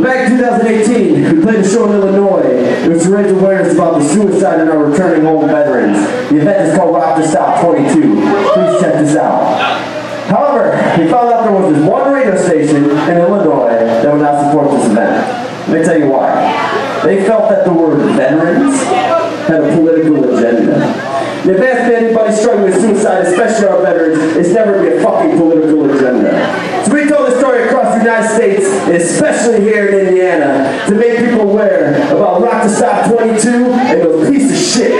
Back in 2018, we played a show in Illinois. It was to raise awareness about the suicide in our returning home veterans. The event is called Rock to Stop 22. Please check this out. However, we found out there was this one radio station in Illinois that would not support this event. Let me tell you why. They felt that the word veterans had a political agenda. If asked anybody struggling with suicide, especially our veterans, it's never be a fucking political agenda. Especially here in Indiana, to make people aware about Rock to Stop 22 and those piece of shit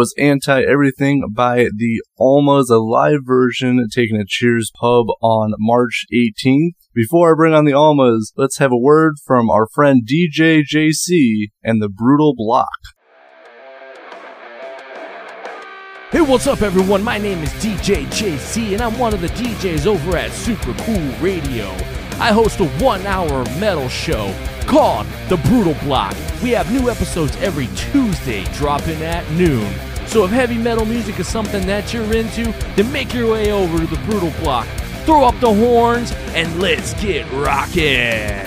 was Anti Everything by the Almas, a live version taken at Cheers Pub on March 18th. Before I bring on the Almas, let's have a word from our friend DJ JC and the Brutal Block. Hey, what's up, everyone? My name is DJ JC, and I'm one of the DJs over at Super Cool Radio. I host a one hour metal show called The Brutal Block. We have new episodes every Tuesday dropping at noon. So if heavy metal music is something that you're into, then make your way over to The Brutal Block. Throw up the horns, and let's get rockin'.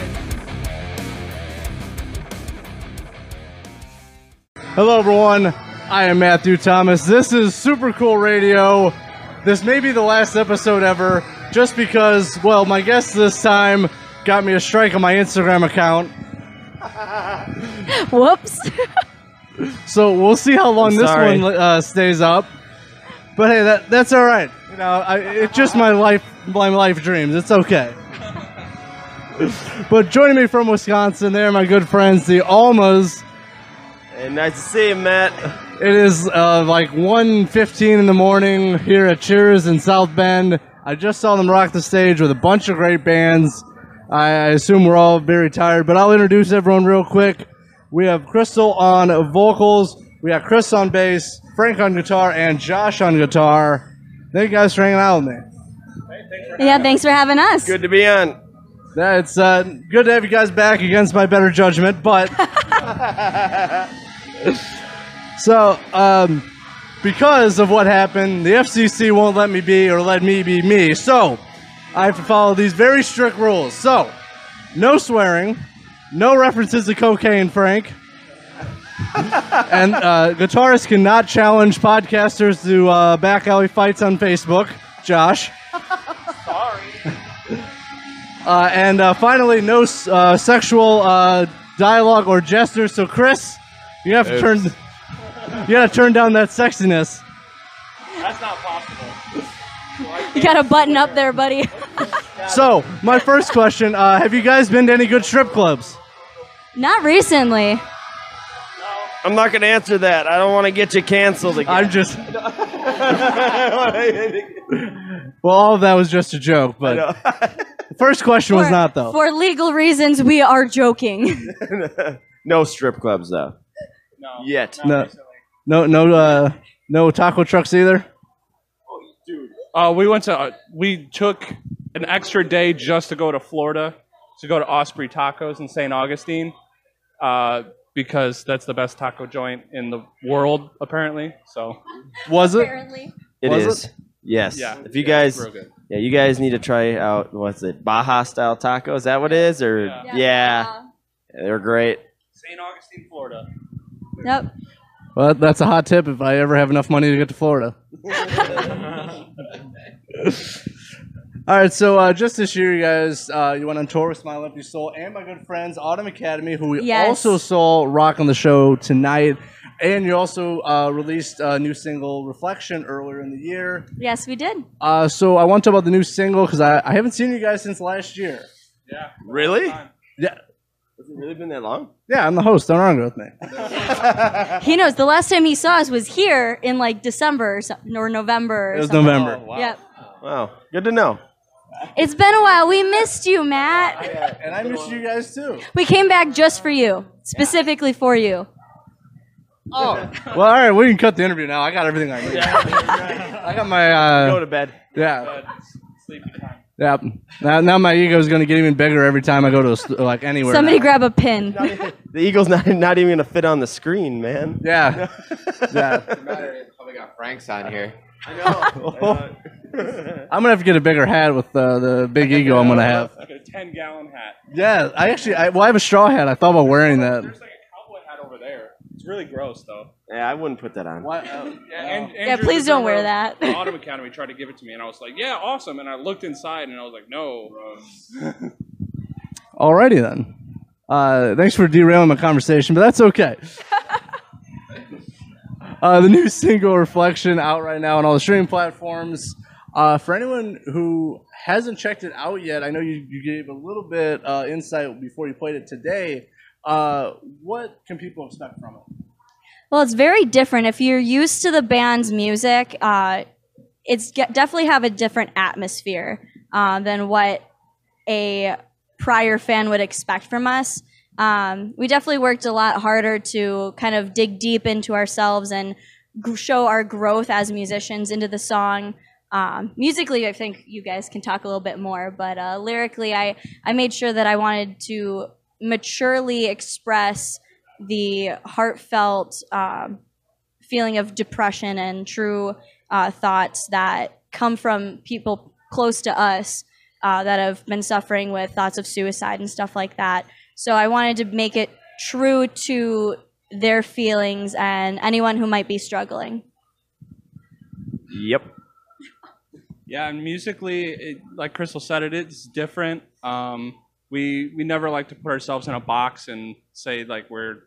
Hello, everyone. I am Matthew Thomas. This is Super Cool Radio. This may be the last episode ever, just because, well, my guest this time got me a strike on my Instagram account. Whoops. So we'll see how long this Sorry. one uh, stays up. But hey, that that's all right. You know, I, it's just my life, my life dreams. It's okay. but joining me from Wisconsin, they're my good friends, the Almas. Hey, nice to see you, Matt. It is uh, like 1.15 in the morning here at Cheers in South Bend. I just saw them rock the stage with a bunch of great bands. I, I assume we're all very tired, but I'll introduce everyone real quick. We have Crystal on vocals. We have Chris on bass, Frank on guitar, and Josh on guitar. Thank you guys for hanging out with me. Yeah, thanks for having us. Good to be on. Yeah, it's uh, good to have you guys back against my better judgment, but so um, because of what happened, the FCC won't let me be or let me be me. So I have to follow these very strict rules. So no swearing, no references to cocaine, Frank. and uh, guitarists cannot challenge podcasters to uh, back alley fights on Facebook. Josh. Sorry. Uh, and uh, finally, no uh, sexual uh, dialogue or gestures. So, Chris, you have to turn. You gotta turn down that sexiness. That's not possible. So you gotta button up there, buddy. So, my first question: uh, Have you guys been to any good strip clubs? Not recently. I'm not gonna answer that. I don't want to get you canceled again. I'm just. Well, all of that was just a joke, but the first question was For- not though. For legal reasons, we are joking. no strip clubs though. No. Yet. no, no, no, uh, no taco trucks either. Oh, dude. Uh, we went to. Uh, we took an extra day just to go to Florida, to go to Osprey Tacos in St. Augustine, uh, because that's the best taco joint in the world, apparently. So Was it? Apparently. It Was is. Yes. yeah, If you yeah, guys, it's real good. yeah, you guys need to try out what's it, Baja style taco? Is that what it is? Or Yeah. yeah, they're great. St. Augustine, Florida. Yep. Well, that's a hot tip if I ever have enough money to get to Florida. All right, so uh, just this year, you guys, uh, you went on tour with Smile Empty Soul and my good friends Autumn Academy, who we Yes. also saw rock on the show tonight. And you also uh, released a new single, Reflection, earlier in the year. Yes, we did. Uh, so I want to talk about the new single because I, I haven't seen you guys since last year. Yeah. Really? Yeah, Has it really been that long? yeah, I'm the host. Don't argue with me. He knows. The last time he saw us was here in like December or, so, or November. Or It was something. November. Yep. Wow. Good to know. It's been a while. We missed you, Matt. Yeah, And I missed you guys too. We came back just for you, specifically for you. Oh. well, all right, we can cut the interview now. I got everything I need. I got my uh, Go to bed. yeah. Sleepy time. Yeah. Now, now my ego is going to get even bigger every time I go to a, st- like anywhere. Somebody now. grab a pin. The eagle's not not even gonna fit on the screen, man. Yeah. yeah. Probably got Frank's on here. I know. I'm gonna have to get a bigger hat with uh, the big ego I'm gonna have. Like a 10 gallon hat. Yeah. I actually, I, well, I have a straw hat. I thought about wearing that. There's like a cowboy hat over there. It's really gross, though. Yeah, I wouldn't put that on. What? Yeah, and, Yeah, please don't wear that. of Autumn Academy tried to give it to me, and I was like, "Yeah, awesome." And I looked inside, and I was like, "No." Alrighty then. Uh, thanks for derailing my conversation, but that's okay. Uh, the new single "Reflection" out right now on all the streaming platforms. Uh, for anyone who hasn't checked it out yet, I know you, you gave a little bit uh, insight before you played it today. Uh, what can people expect from it? Well, it's very different. If you're used to the band's music, uh, it's ge- definitely have a different atmosphere uh, than what a prior fan would expect from us. Um, we definitely worked a lot harder to kind of dig deep into ourselves and show our growth as musicians into the song. Um, musically, I think you guys can talk a little bit more, but uh, lyrically, I, I made sure that I wanted to maturely express the heartfelt um, feeling of depression and true uh, thoughts that come from people close to us uh, that have been suffering with thoughts of suicide and stuff like that. So I wanted to make it true to their feelings and anyone who might be struggling. Yep. Yeah, and musically, it, like Crystal said, it is different. Um, we we never like to put ourselves in a box and say like we're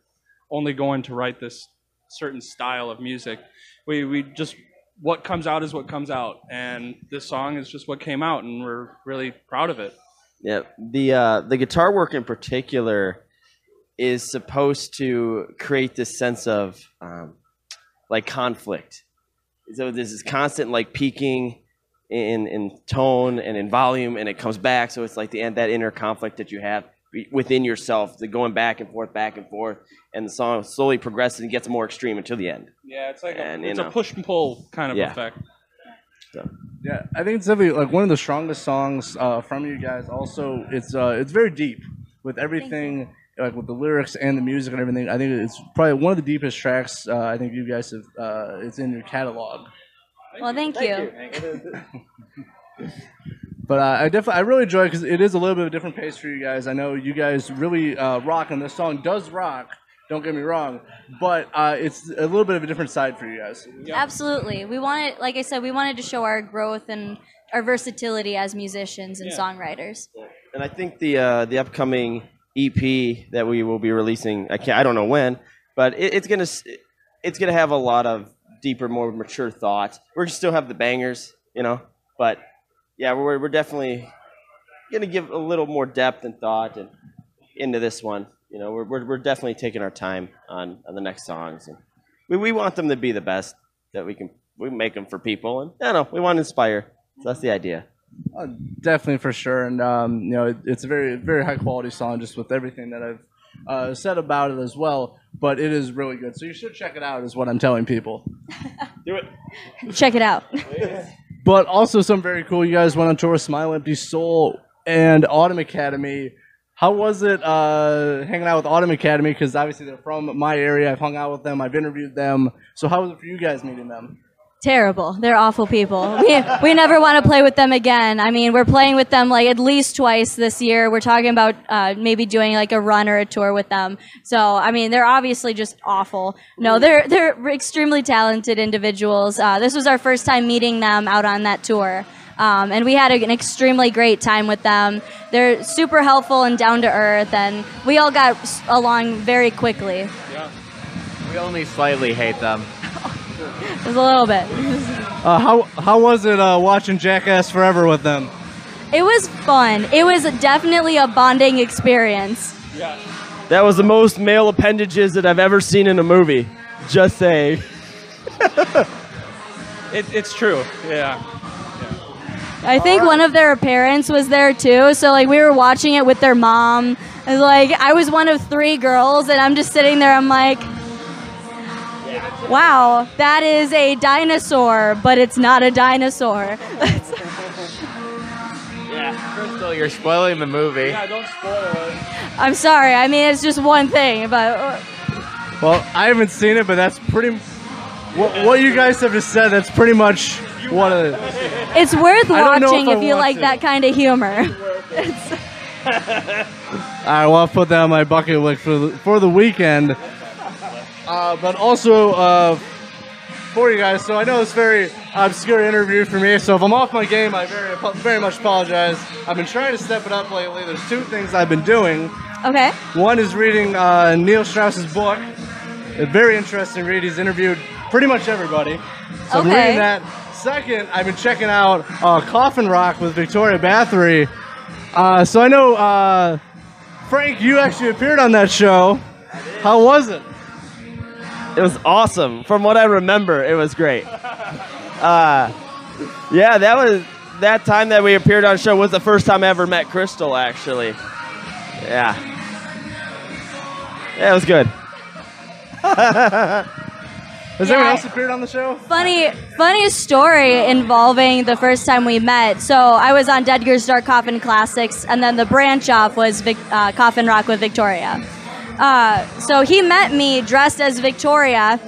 only going to write this certain style of music. We we just what comes out is what comes out, and this song is just what came out, and we're really proud of it. Yeah, the uh, the guitar work in particular is supposed to create this sense of um, like conflict. So this constant like peaking in in tone and in volume, and it comes back. So it's like the that inner conflict that you have within yourself, the going back and forth, back and forth, and the song slowly progresses and gets more extreme until the end. Yeah, it's like And, a, you it's know. a push and pull kind of Yeah. effect. Yeah, I think it's definitely like one of the strongest songs uh, from you guys. Also, it's uh, it's very deep with everything, like with the lyrics and the music and everything. I think it's probably one of the deepest tracks uh, I think you guys have. Uh, it's in your catalog. Well, thank, you. But uh, I definitely, I really enjoy it because it is a little bit of a different pace for you guys. I know you guys really uh, rock, and this song does rock. Don't get me wrong, but uh, it's a little bit of a different side for you guys. Absolutely. We wanted, like I said, we wanted to show our growth and our versatility as musicians and songwriters. And I think the uh, the upcoming EP that we will be releasing, I can't, I don't know when, but it, it's gonna it's gonna have a lot of deeper, more mature thoughts. We're gonna still have the bangers, you know, but yeah, we're we're definitely gonna give a little more depth and thought and into this one. You know, we're we're, we're definitely taking our time on, on the next songs, and we, we want them to be the best that we can. We make them for people, and I don't know, we want to inspire. So that's the idea. Uh, definitely for sure, and um, you know it, it's a very very high quality song, just with everything that I've uh, said about it as well. But it is really good, so you should check it out. Is what I'm telling people. Do it. Check it out. But also some very cool. You guys went on tour with Smile Empty Soul and Autumn Academy. How was it uh, hanging out with Autumn Academy? Because obviously they're from my area. I've hung out with them. I've interviewed them. So how was it for you guys meeting them? Terrible. They're awful people. We, we never want to play with them again. I mean, we're playing with them like at least twice this year. We're talking about uh, maybe doing like a run or a tour with them. So, I mean, they're obviously just awful. No, they're they're extremely talented individuals. Uh, this was our first time meeting them out on that tour. Um, and we had an extremely great time with them. They're super helpful and down to earth, and we all got along very quickly. Yeah. We only slightly hate them. Just a little bit. Uh, how how was it uh, watching Jackass Forever with them? It was fun. It was definitely a bonding experience. Yeah. That was the most male appendages that I've ever seen in a movie. Just saying. It, it's true. Yeah. I think one of their parents was there too. So like we were watching it with their mom. It was like I was one of three girls, and I'm just sitting there. I'm like, wow, that is a dinosaur, but it's not a dinosaur. Yeah, Crystal, you're spoiling the movie. Yeah, don't spoil it. I'm sorry. I mean, it's just one thing, but uh, Well, I haven't seen it, but that's pretty. What, what you guys have just said, that's pretty much what it is. it's worth I don't know watching if if, you like to. that kind of humor. All right, well, I'll put that on my bucket list for the, for the weekend. Uh, but also uh, for you guys, so I know it's very obscure interview for me. So if I'm off my game, I very very much apologize. I've been trying to step it up lately. There's two things I've been doing. Okay. One is reading uh, Neil Strauss's book. A very interesting read. He's interviewed pretty much everybody. So I'm Okay. reading that. Second, I've been checking out uh, Coffin Rock with Victoria Bathory. Uh, so I know, uh, Frank, you actually appeared on that show. How was it? It was awesome. From what I remember, it was great. Uh, yeah, that was that time that we appeared on show was the first time I ever met Crystal. Actually, yeah, yeah, it was good. Has anyone else appeared on the show? Funny, funny story involving the first time we met. So I was on Dead Gear's Dark Coffin Classics, and then the branch off was Vic, uh, Coffin Rock with Victoria. Uh, so he met me dressed as Victoria.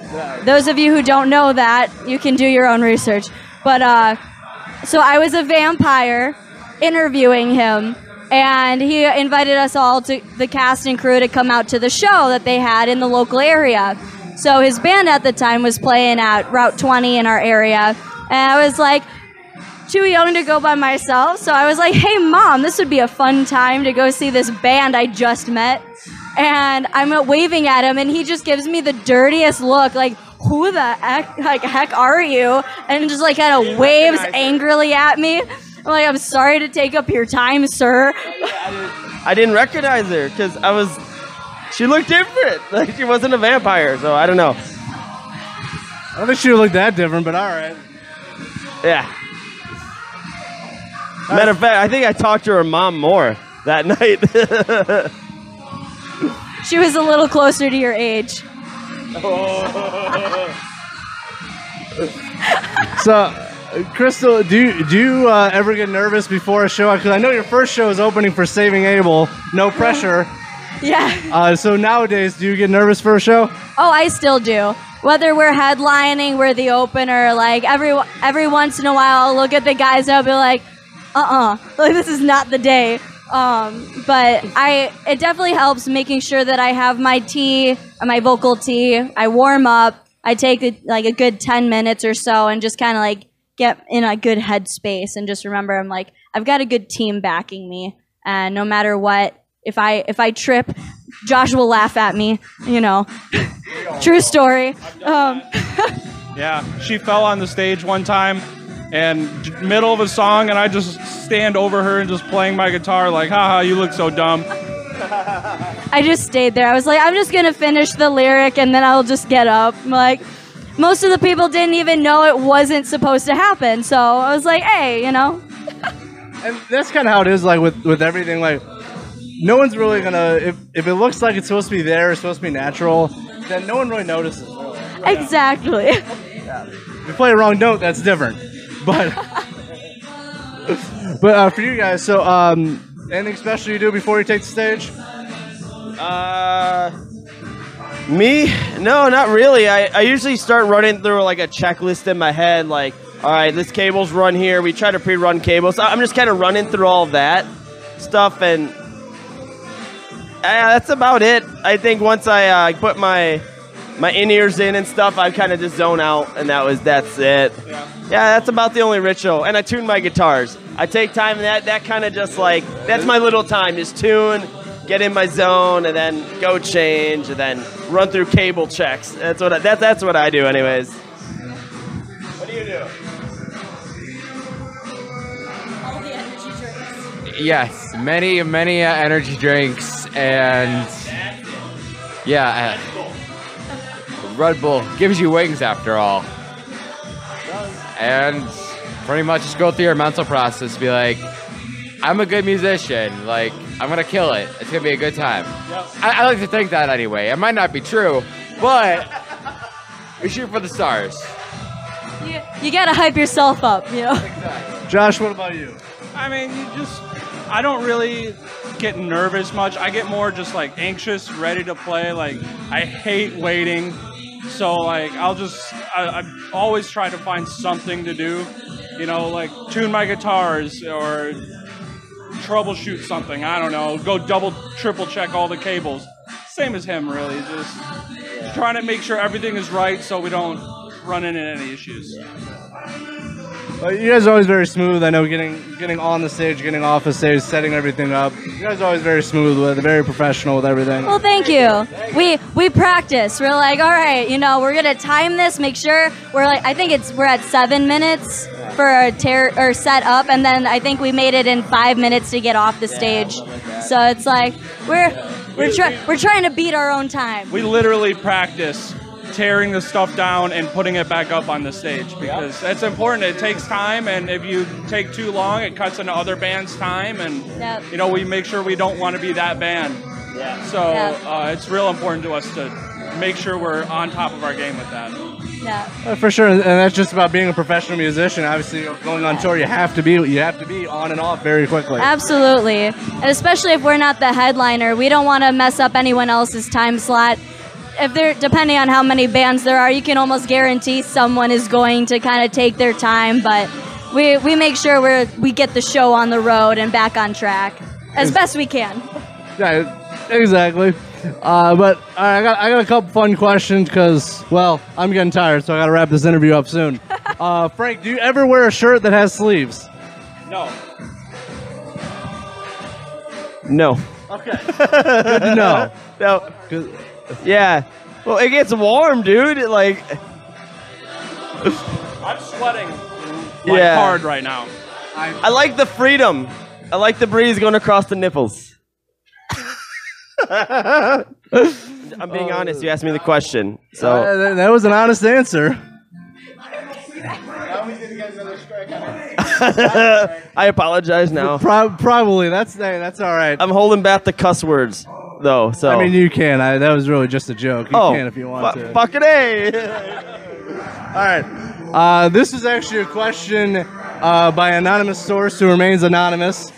Those of you who don't know that, you can do your own research. But uh, so I was a vampire interviewing him, and he invited us all to the cast and crew to come out to the show that they had in the local area. So his band at the time was playing at Route 20 in our area, and I was like too young to go by myself. So I was like, "Hey, mom, this would be a fun time to go see this band I just met." And I'm uh, waving at him, and he just gives me the dirtiest look, like, "Who the heck, like, heck are you?" And just like kind of waves angrily at me. I'm like, "I'm sorry to take up your time, sir." I didn't recognize her because I was. She looked different. Like she wasn't a vampire, so I don't know. I don't think she would look that different, but all right. Yeah. Matter of fact, I think I talked to her mom more that night. She was a little closer to your age. So, Crystal, do you, do you uh, ever get nervous before a show? Because I know your first show is opening for Saving Abel. No pressure. Yeah. Uh, so nowadays, do you get nervous for a show? Oh, I still do. Whether we're headlining, we're the opener. Like every every once in a while, I'll look at the guys and I'll be like, "Uh, uh like this is not the day." Um, but I, it definitely helps making sure that I have my tea, my vocal tea. I warm up. I take a, like a good ten minutes or so, and just kind of like get in a good headspace, and just remember, I'm like, I've got a good team backing me, and no matter what, if I if I trip, Josh will laugh at me. You know, true story. Um, Yeah, she fell on the stage one time, and middle of a song, and I just stand over her and just playing my guitar like, haha, you look so dumb. I just stayed there. I was like, I'm just gonna finish the lyric and then I'll just get up. I'm like, most of the people didn't even know it wasn't supposed to happen. So I was like, hey, you know, And that's kind of how it is, like with with everything. Like, no one's really gonna if if it looks like it's supposed to be there, it's supposed to be natural, then no one really notices. Really. exactly. If you play a wrong note, that's different. But but uh, for you guys, so um, anything special you do before you take the stage? Uh, me? No, not really. I, I usually start running through like a checklist in my head, like, all right, this cable's run here. We try to pre-run cables. I'm just kind of running through all that stuff, and yeah, that's about it. I think once I uh, put my my in ears in and stuff, I kind of just zone out, and that was that's it. Yeah. that's about the only ritual. And I tune my guitars. I take time. That that kind of just like that's my little time. Just tune, get in my zone, and then go change, and then run through cable checks. That's what I, that that's what I do, anyways. What do you do? All the energy drinks. Yes, many, many uh, energy drinks and yeah, uh, Red Bull gives you wings after all. And pretty much just go through your mental process, be like, I'm a good musician. Like, I'm gonna kill it. It's gonna be a good time. I, I like to think that anyway. It might not be true, but we shoot for the stars. You, you gotta hype yourself up, you know. Josh, what about you? I mean, you just, I don't really get nervous much. I get more just like anxious, ready to play. Like, I hate waiting. So, like, I'll just, I, I always try to find something to do. You know, like tune my guitars or troubleshoot something. I don't know. Go double, triple check all the cables. Same as him, really. Just trying to make sure everything is right so we don't run into any issues. Well, you guys are always very smooth. I know getting getting on the stage, getting off the stage, setting everything up. You guys are always very smooth with very professional with everything. Well, thank you. We we practice. We're like, all right, you know, we're gonna time this. Make sure we're like, I think it's we're at seven minutes for a tear or set up, and then I think we made it in five minutes to get off the stage. So it's like we're we're trying we're trying to beat our own time. We literally practice tearing the stuff down and putting it back up on the stage because it's important. It takes time, and if you take too long, it cuts into other bands' time, and Yep. you know we make sure we don't want to be that band. So Yeah. uh, it's real important to us to make sure we're on top of our game with that. Yeah. Uh, For sure, and that's just about being a professional musician. Obviously, going on tour, you have to be you have to be on and off very quickly. Absolutely. And especially if we're not the headliner, we don't want to mess up anyone else's time slot. If they're depending on how many bands there are, you can almost guarantee someone is going to kind of take their time, but we, we make sure we're we get the show on the road and back on track as best we can. Yeah, exactly. Uh, but I got I got a couple fun questions because well, I'm getting tired, so I got to wrap this interview up soon. Uh, Frank, do you ever wear a shirt that has sleeves? No. No. Okay. Good to know. No. 'Cause- Yeah. Well, it gets warm, dude. It, Like, I'm sweating like Yeah. hard right now. I like the freedom. I like the breeze going across the nipples. I'm being honest. You asked me the question, so Uh, that, that was an honest answer. I apologize now. Pro- probably that's that's all right. I'm holding back the cuss words, though. So I mean, you can. I, that was really just a joke. You oh, can if you want fu- to. fucking a. All right. Uh, this is actually a question uh, by anonymous source who remains anonymous.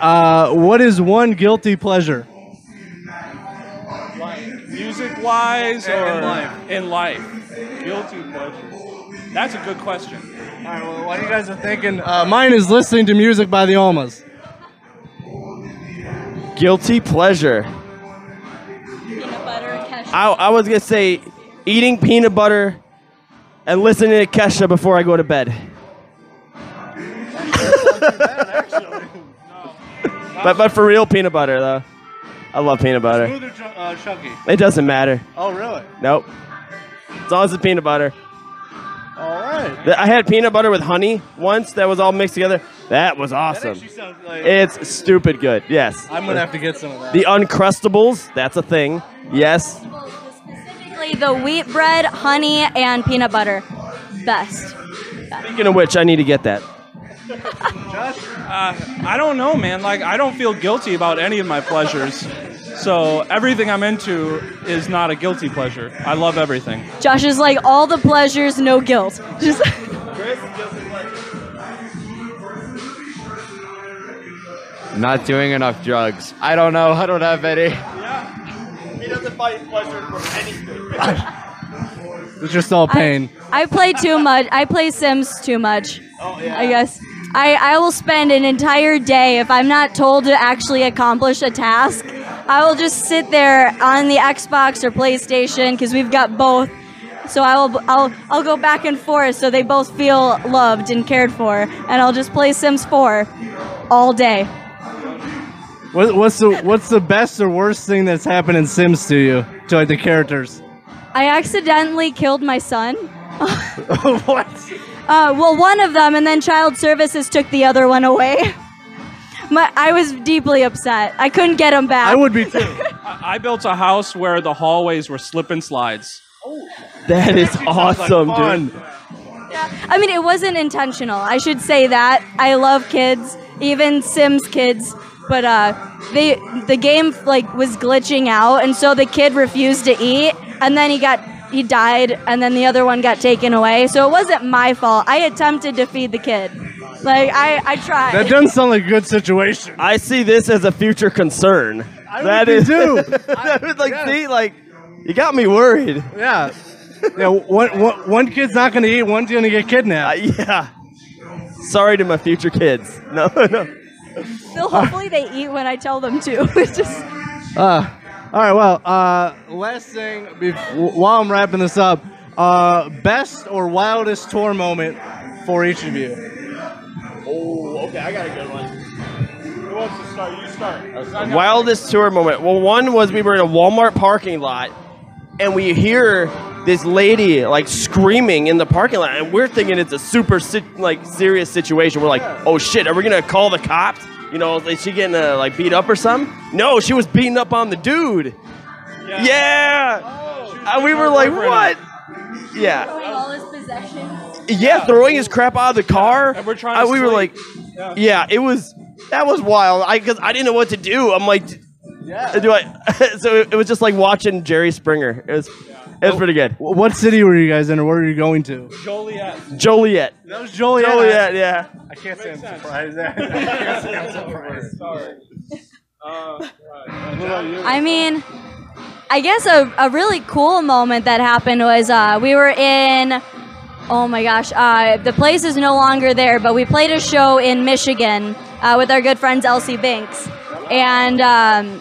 Uh, what is one guilty pleasure? Music wise or In life. in life? Guilty pleasure. That's a good question. All right. Well, while you guys are thinking, uh, mine is listening to music by the Almas. Guilty pleasure. I, I was gonna say eating peanut butter and listening to Kesha before I go to bed. but but for real peanut butter though. I love peanut butter. Smooth or chun- uh, chunky? It doesn't matter. Oh, really? Nope. As long as it's peanut butter. All right. I had peanut butter with honey once that was all mixed together. That was awesome. actually sounds like. It's stupid good. Yes. I'm gonna have to get some of that. The Uncrustables, that's a thing. Yes. Specifically the wheat bread, honey, and peanut butter. Best. Speaking of which, I need to get that. Uh, I don't know, man. Like, I don't feel guilty about any of my pleasures. So everything I'm into is not a guilty pleasure. I love everything. Josh is like all the pleasures, no guilt. Just Not doing enough drugs. I don't know. I don't have any. He doesn't fight pleasure from anything. It's just all pain. I play too much. I play Sims too much. Oh yeah. I guess. I, I will spend an entire day if I'm not told to actually accomplish a task. I will just sit there on the Xbox or PlayStation because we've got both. So I will I'll I'll go back and forth so they both feel loved and cared for, and I'll just play Sims 4 all day. What, what's the what's the best or worst thing that's happened in Sims to you? To like the characters? I accidentally killed my son. what? Uh, well, one of them, and then Child Services took the other one away. My, I was deeply upset. I couldn't get him back. I would be too. I, I built a house where the hallways were slip and slides. Oh, That is awesome, Fun. dude. I mean, it wasn't intentional. I should say that. I love kids, even Sims kids. But uh, they the game like was glitching out, and so the kid refused to eat, and then he got he died, and then the other one got taken away. So it wasn't my fault. I attempted to feed the kid. Like I I tried. That doesn't sound like a good situation. I see this as a future concern. I that would is too. that would like yes. see like you got me worried. Yeah. Yeah. One, one, one kid's not going to eat. One's going to get Uh, kidnapped. yeah. Sorry to my future kids. No, no. so hopefully they eat when I tell them to. It's just Uh, all right. Well, uh, last thing bef- while I'm wrapping this up, uh, best or wildest tour moment for each of you. Oh, okay, I got a good one. Who wants to start? You start. Wildest tour moment. Well, one was we were in a Walmart parking lot, and we hear this lady like screaming in the parking lot, and we're thinking it's a super si- like serious situation. We're like, oh shit, are we gonna call the cops? You know, is she getting uh, like beat up or something? No, she was beating up on the dude. Yeah. And we were like, what? Yeah, all his possessions. Yeah, throwing his crap out of the car. And we're trying I- to we were like. Yeah. yeah, it was that was wild. I because I didn't know what to do. I'm like, yeah. do I? so it was just like watching Jerry Springer. It was it was pretty good. Wh- What city were you guys in, or where were you going to? Joliet. Joliet. That was Joliet. Joliet, yeah. I can't say I'm sense. surprised. Sorry. Uh, I mean, I guess a, a really cool moment that happened was uh, we were in, oh my gosh, uh, the place is no longer there, but we played a show in Michigan uh, with our good friends Elsie Binks. And um,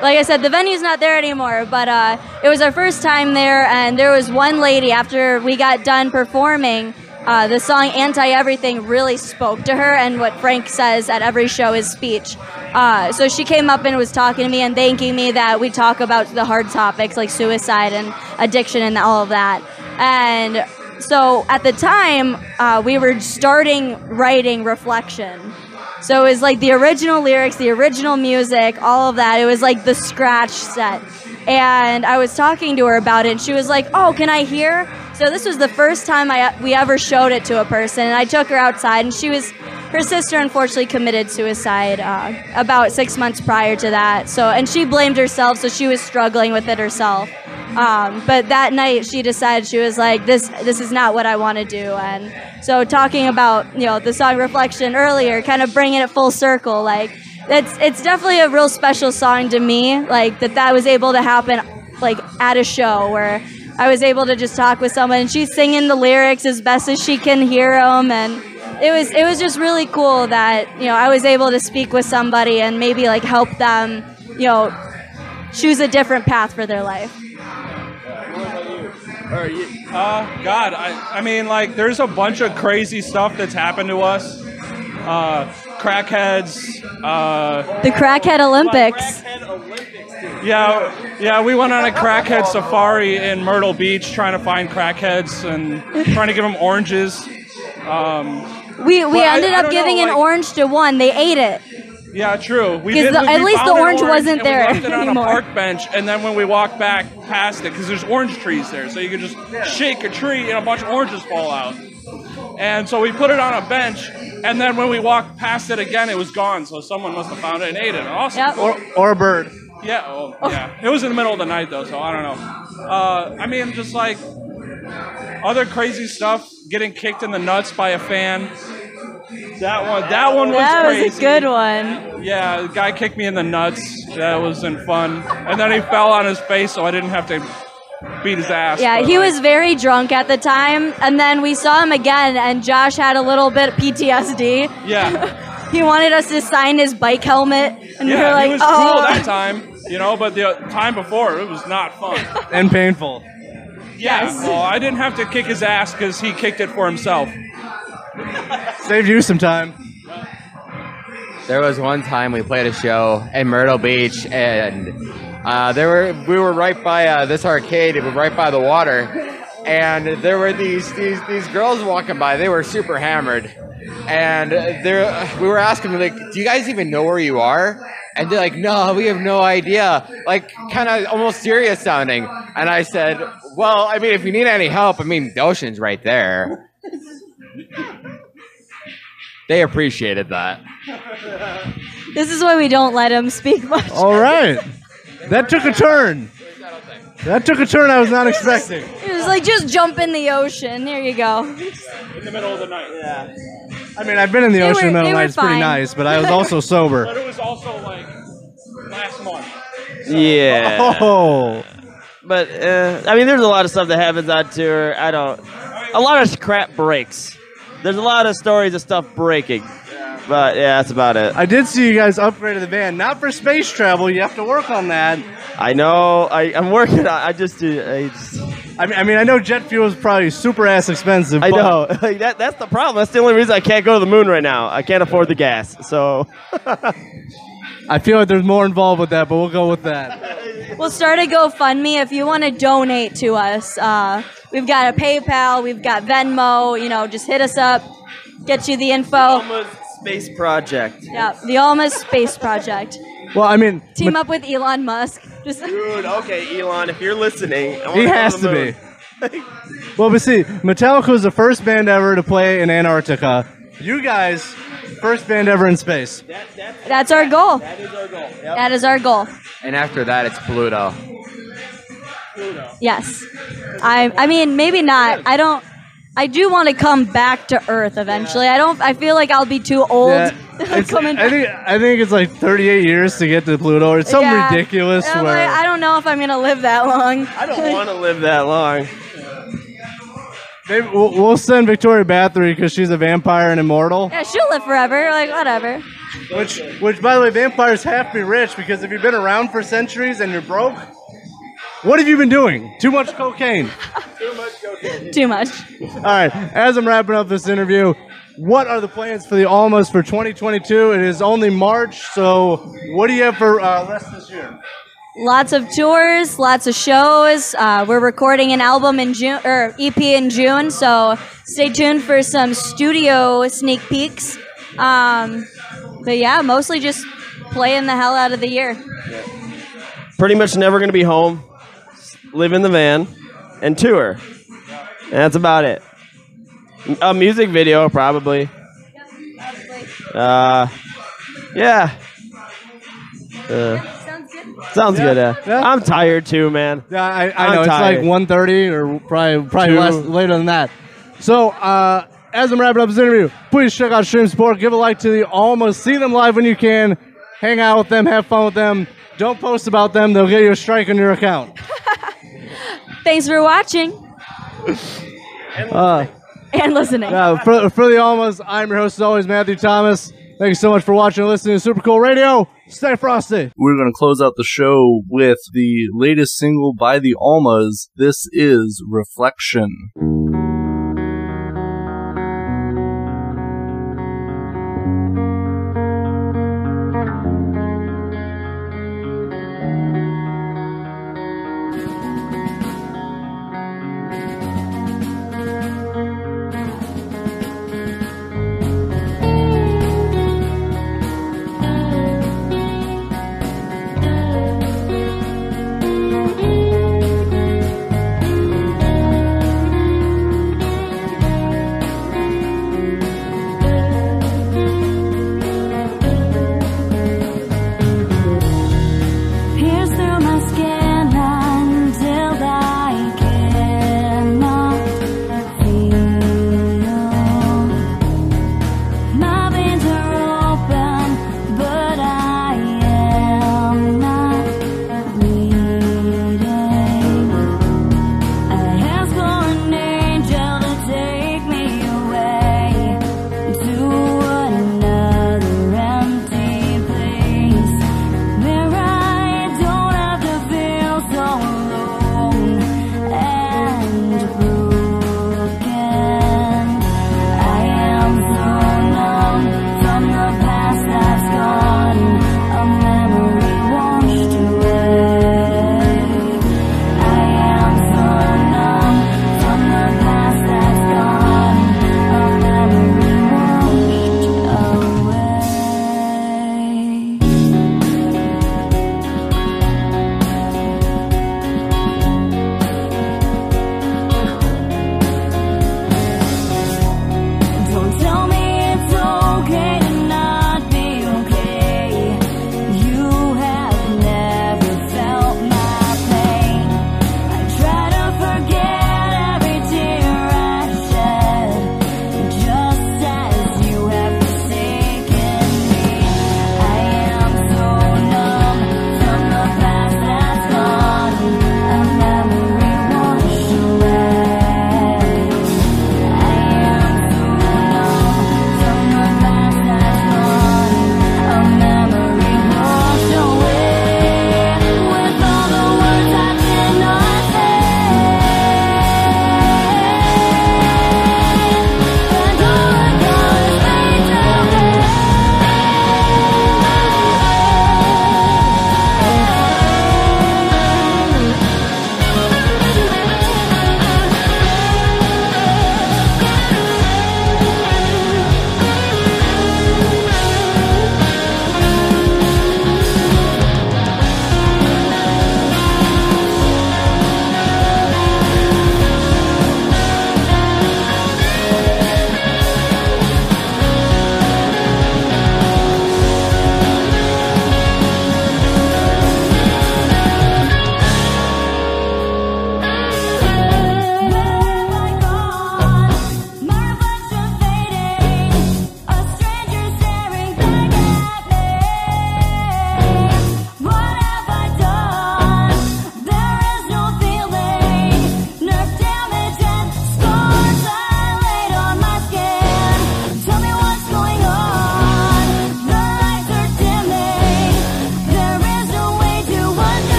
like I said, the venue's not there anymore, but uh, it was our first time there, and there was one lady after we got done performing. Uh, the song Anti Everything really spoke to her, and what Frank says at every show is speech. Uh, so she came up and was talking to me and thanking me that we talk about the hard topics like suicide and addiction and all of that. And so at the time, uh, we were starting writing Reflection. So it was like the original lyrics, the original music, all of that. It was like the scratch set. And I was talking to her about it, and she was like, "Oh, can I hear?" So this was the first time I we ever showed it to a person, and I took her outside, and she was her sister unfortunately committed suicide uh, about six months prior to that. So and she blamed herself, so she was struggling with it herself. Um, but that night she decided she was like, "This this is not what I want to do," and so talking about you know the song "Reflection" earlier, kind of bringing it full circle, like it's it's definitely a real special song to me. Like that that was able to happen like at a show where I was able to just talk with someone and she's singing the lyrics as best as she can hear them and it was it was just really cool that you know I was able to speak with somebody and maybe like help them you know choose a different path for their life. Uh, God, I, I mean, like, there's a bunch of crazy stuff that's happened to us. Uh, crackheads. Uh, The Crackhead Olympics. yeah, yeah, we went on a crackhead safari in Myrtle Beach trying to find crackheads and trying to give them oranges. Um, We we Well, I- ended I up don't know, giving an orange to one. They ate it. Yeah, true. We 'Cause did. the- we at least the an orange wasn't and we there left it on anymore. a park bench, and then when we walked back past it, because there's orange trees there, so you could just shake a tree and a bunch of oranges fall out. And so we put it on a bench, and then when we walked past it again, it was gone. So someone must have found it and ate it. Awesome. Yep. or, or a bird. Yeah, oh, yeah. It was in the middle of the night though, so I don't know. Uh, I mean, just like other crazy stuff, getting kicked in the nuts by a fan. That one, that one was That was crazy. a good one. Yeah, the guy kicked me in the nuts. That wasn't fun. And then he fell on his face, so I didn't have to beat his ass. Yeah, he like, was very drunk at the time, and then we saw him again, and Josh had a little bit of PTSD. Yeah, He wanted us to sign his bike helmet, and we were yeah. like, he was "Oh." cool that time, you know. But the time before, it was not fun. And painful. Yeah, Yes. well, I didn't have to kick his ass because he kicked it for himself. Saved you some time. There was one time we played a show in Myrtle Beach, and uh, there were we were right by uh, this arcade. Was right by the water, and there were these these these girls walking by. They were super hammered, and they we were asking them like, "Do you guys even know where you are?" And they're like, "No, we have no idea." Like kind of almost serious sounding. And I said, "Well, I mean, if you need any help, I mean, the ocean's right there." They appreciated that. This is why we don't let him speak much. All right. That took a turn. That took a turn I was not expecting. It was like, "Just jump in the ocean." There you go. In the middle of the night. Yeah. I mean, I've been in the They ocean were- in the middle they of the were night. It's pretty fine. nice, but I was also sober. But it was also like last month. Yeah. Oh. But uh, I mean, there's a lot of stuff that happens on tour. I don't. A lot of crap breaks. There's a lot of stories of stuff breaking. But yeah, that's about it. I did see you guys upgraded the van. Not for space travel. You have to work on that. I know. I, I'm working on. I just. do- I just. I mean, I mean, I know jet fuel is probably super ass expensive. I but know. that, that's the problem. That's the only reason I can't go to the moon right now. I can't afford the gas. So. I feel like there's more involved with that, but we'll go with that. We'll start a GoFundMe if you want to donate to us. Uh, we've got a PayPal, we've got Venmo. You know, just hit us up, get you the info. Almost space project. Yeah, the Alma Space Project. Well, I mean, Team ma- up with Elon Musk. Just Dude, okay, Elon, if you're listening, I wanna he go has the to moon. be. Well, but see, Metallica was the first band ever to play in Antarctica. You guys, first band ever in space. That's our goal. That is our goal. Yep. That is our goal. And after that, it's Pluto. Yes. I I mean maybe not. I don't I do want to come back to Earth eventually. I don't I feel like I'll be too old Yeah, coming I think I think it's like 38 years to get to Pluto. It's something Yeah. ridiculous where like, I don't know if I'm gonna live that long. I don't want to live that long. maybe we'll, we'll send Victoria Bathory because she's a vampire and immortal. Yeah, she'll live forever. Like whatever. Which, which by the way, vampires have to be rich because if you've been around for centuries and you're broke, what have you been doing? Too much cocaine. Too much. Cocaine. Too much. All right, as I'm wrapping up this interview, what are the plans for the Almas for 2022? It is only March, so what do you have for uh, rest this year? Lots of tours, lots of shows. Uh, we're recording an album in June or EP in June, so stay tuned for some studio sneak peeks. Um, but yeah, mostly just playing the hell out of the year. Pretty much never going to be home. Live in the van and tour. And that's about it. A music video, probably. Uh, yeah. Uh, Sounds good. sounds good. Uh, Yeah. I'm tired too, man. Yeah, I, I know it's like 1:30 or probably probably Two. less later than that. So, uh, as I'm wrapping up this interview, please check out Stream Support. Give a like to the Almas. See them live when you can. Hang out with them. Have fun with them. Don't post about them. They'll get you a strike on your account. Thanks for watching Uh, and listening. uh, for, for the Almas, I'm your host as always, Matthew Thomas. Thank you so much for watching and listening to Super Cool Radio. Stay frosty. We're going to close out the show with the latest single by the Almas. This is Reflection.